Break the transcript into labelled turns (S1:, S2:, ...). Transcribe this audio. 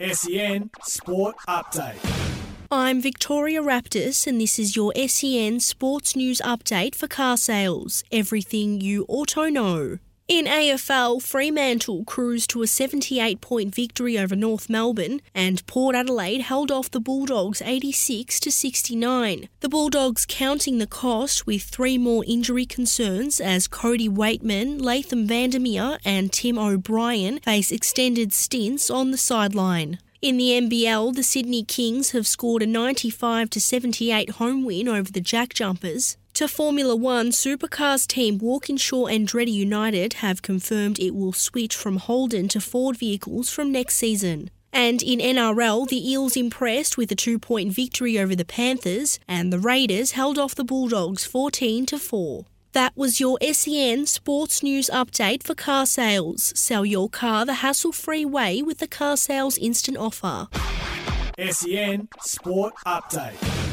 S1: SEN Sport Update.
S2: I'm Victoria Raptis, and this is your SEN Sports News Update for carsales. Everything you auto know. In AFL, Fremantle cruised to a 78 point victory over North Melbourne, and Port Adelaide held off the Bulldogs 86 to 69. The Bulldogs counting the cost with three more injury concerns as Cody Weightman, Laitham Vandermeer, and Tim O'Brien face extended stints on the sideline. In the NBL, the Sydney Kings have scored a 95 78 home win over the Jack Jumpers. To Formula One, Supercars team Walkinshaw Andretti United have confirmed it will switch from Holden to Ford vehicles from next season. And in NRL, the Eels impressed with a two point victory over the Panthers, and the Raiders held off the Bulldogs 14 to 4. That was your SEN Sports News update for carsales. Sell your car the hassle free way with the carsales instant offer.
S1: SEN Sport Update.